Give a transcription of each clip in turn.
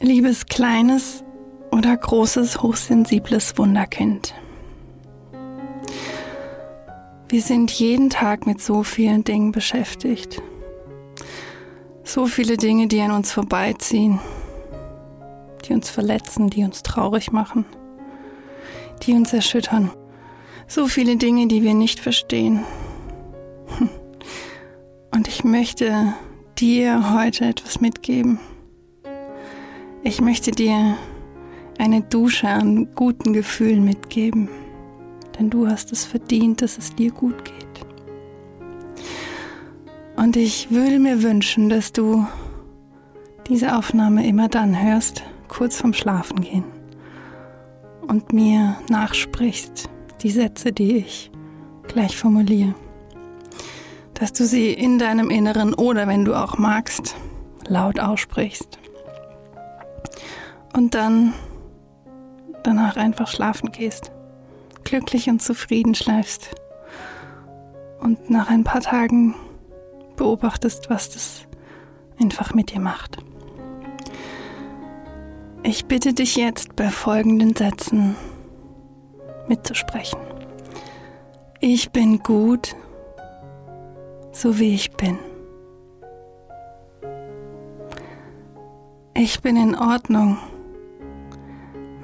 Liebes kleines oder großes, hochsensibles Wunderkind. Wir sind jeden Tag mit so vielen Dingen beschäftigt. So viele Dinge, die an uns vorbeiziehen, die uns verletzen, die uns traurig machen, die uns erschüttern. So viele Dinge, die wir nicht verstehen. Und ich möchte dir heute etwas mitgeben. Ich möchte dir eine Dusche an guten Gefühlen mitgeben, denn du hast es verdient, dass es dir gut geht. Und ich würde mir wünschen, dass du diese Aufnahme immer dann hörst, kurz vorm Schlafengehen und mir nachsprichst die Sätze, die ich gleich formuliere. Dass du sie in deinem Inneren oder wenn du auch magst, laut aussprichst und dann danach einfach schlafen gehst, glücklich und zufrieden schläfst und nach ein paar Tagen beobachtest, was das einfach mit dir macht. Ich bitte dich jetzt bei folgenden Sätzen mitzusprechen. Ich bin gut, so wie ich bin. Ich bin in Ordnung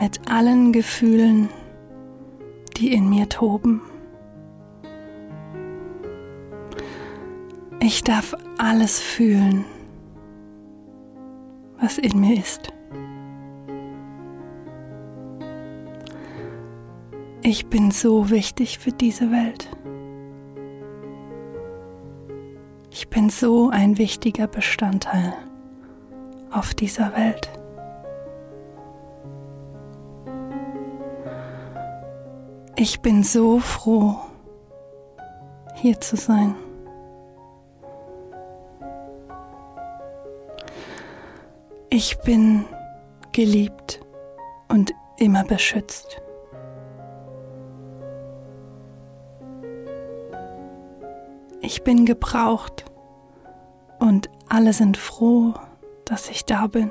mit allen Gefühlen, die in mir toben. Ich darf alles fühlen, was in mir ist. Ich bin so wichtig für diese Welt. Ich bin so ein wichtiger Bestandteil auf dieser Welt. Ich bin so froh, hier zu sein. Ich bin geliebt und immer beschützt. Ich bin gebraucht und alle sind froh, dass ich da bin.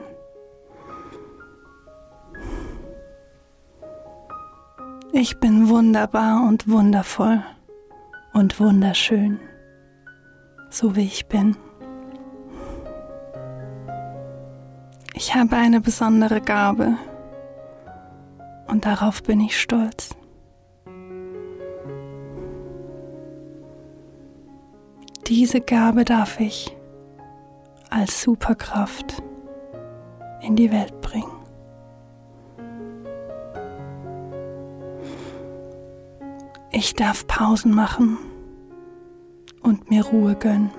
Ich bin wunderbar und wundervoll und wunderschön, so wie ich bin. Ich habe eine besondere Gabe und darauf bin ich stolz. Diese Gabe darf ich als Superkraft in die Welt bringen. Ich darf Pausen machen und mir Ruhe gönnen.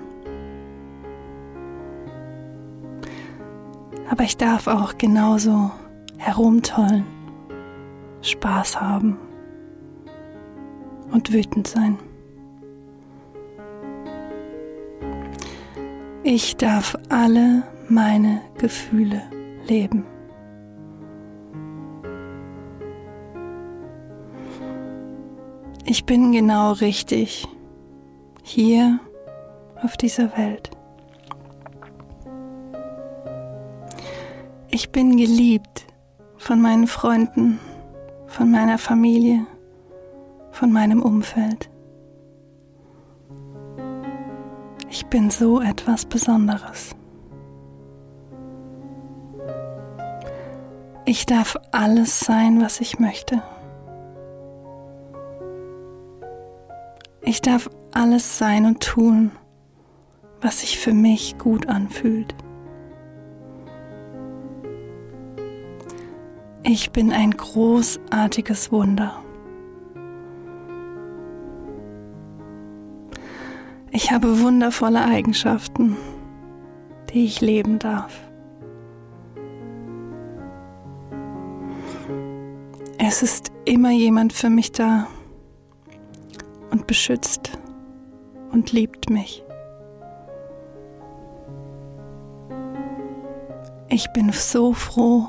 Aber ich darf auch genauso herumtollen, Spaß haben und wütend sein. Ich darf alle meine Gefühle leben. Ich bin genau richtig hier auf dieser Welt. Ich bin geliebt von meinen Freunden, von meiner Familie, von meinem Umfeld. Ich bin so etwas Besonderes. Ich darf alles sein, was ich möchte. Ich darf alles sein und tun, was sich für mich gut anfühlt. Ich bin ein großartiges Wunder. Ich habe wundervolle Eigenschaften, die ich leben darf. Es ist immer jemand für mich da und beschützt und liebt mich. Ich bin so froh,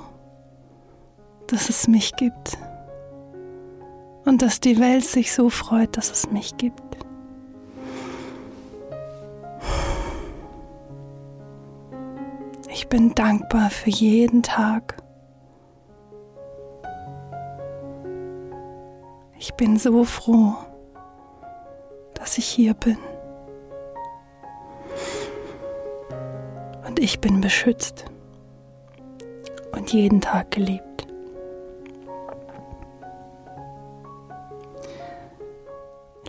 dass es mich gibt und dass die Welt sich so freut, dass es mich gibt. Ich bin dankbar für jeden Tag. Ich bin so froh, ich hier bin. Und ich bin beschützt und jeden Tag geliebt.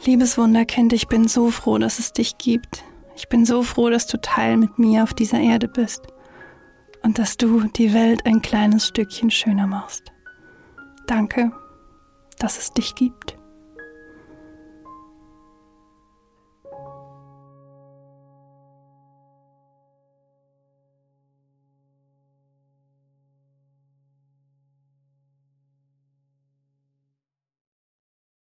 Liebes Wunderkind, ich bin so froh, dass es dich gibt. Ich bin so froh, dass du Teil mit mir auf dieser Erde bist und dass du die Welt ein kleines Stückchen schöner machst. Danke, dass es dich gibt.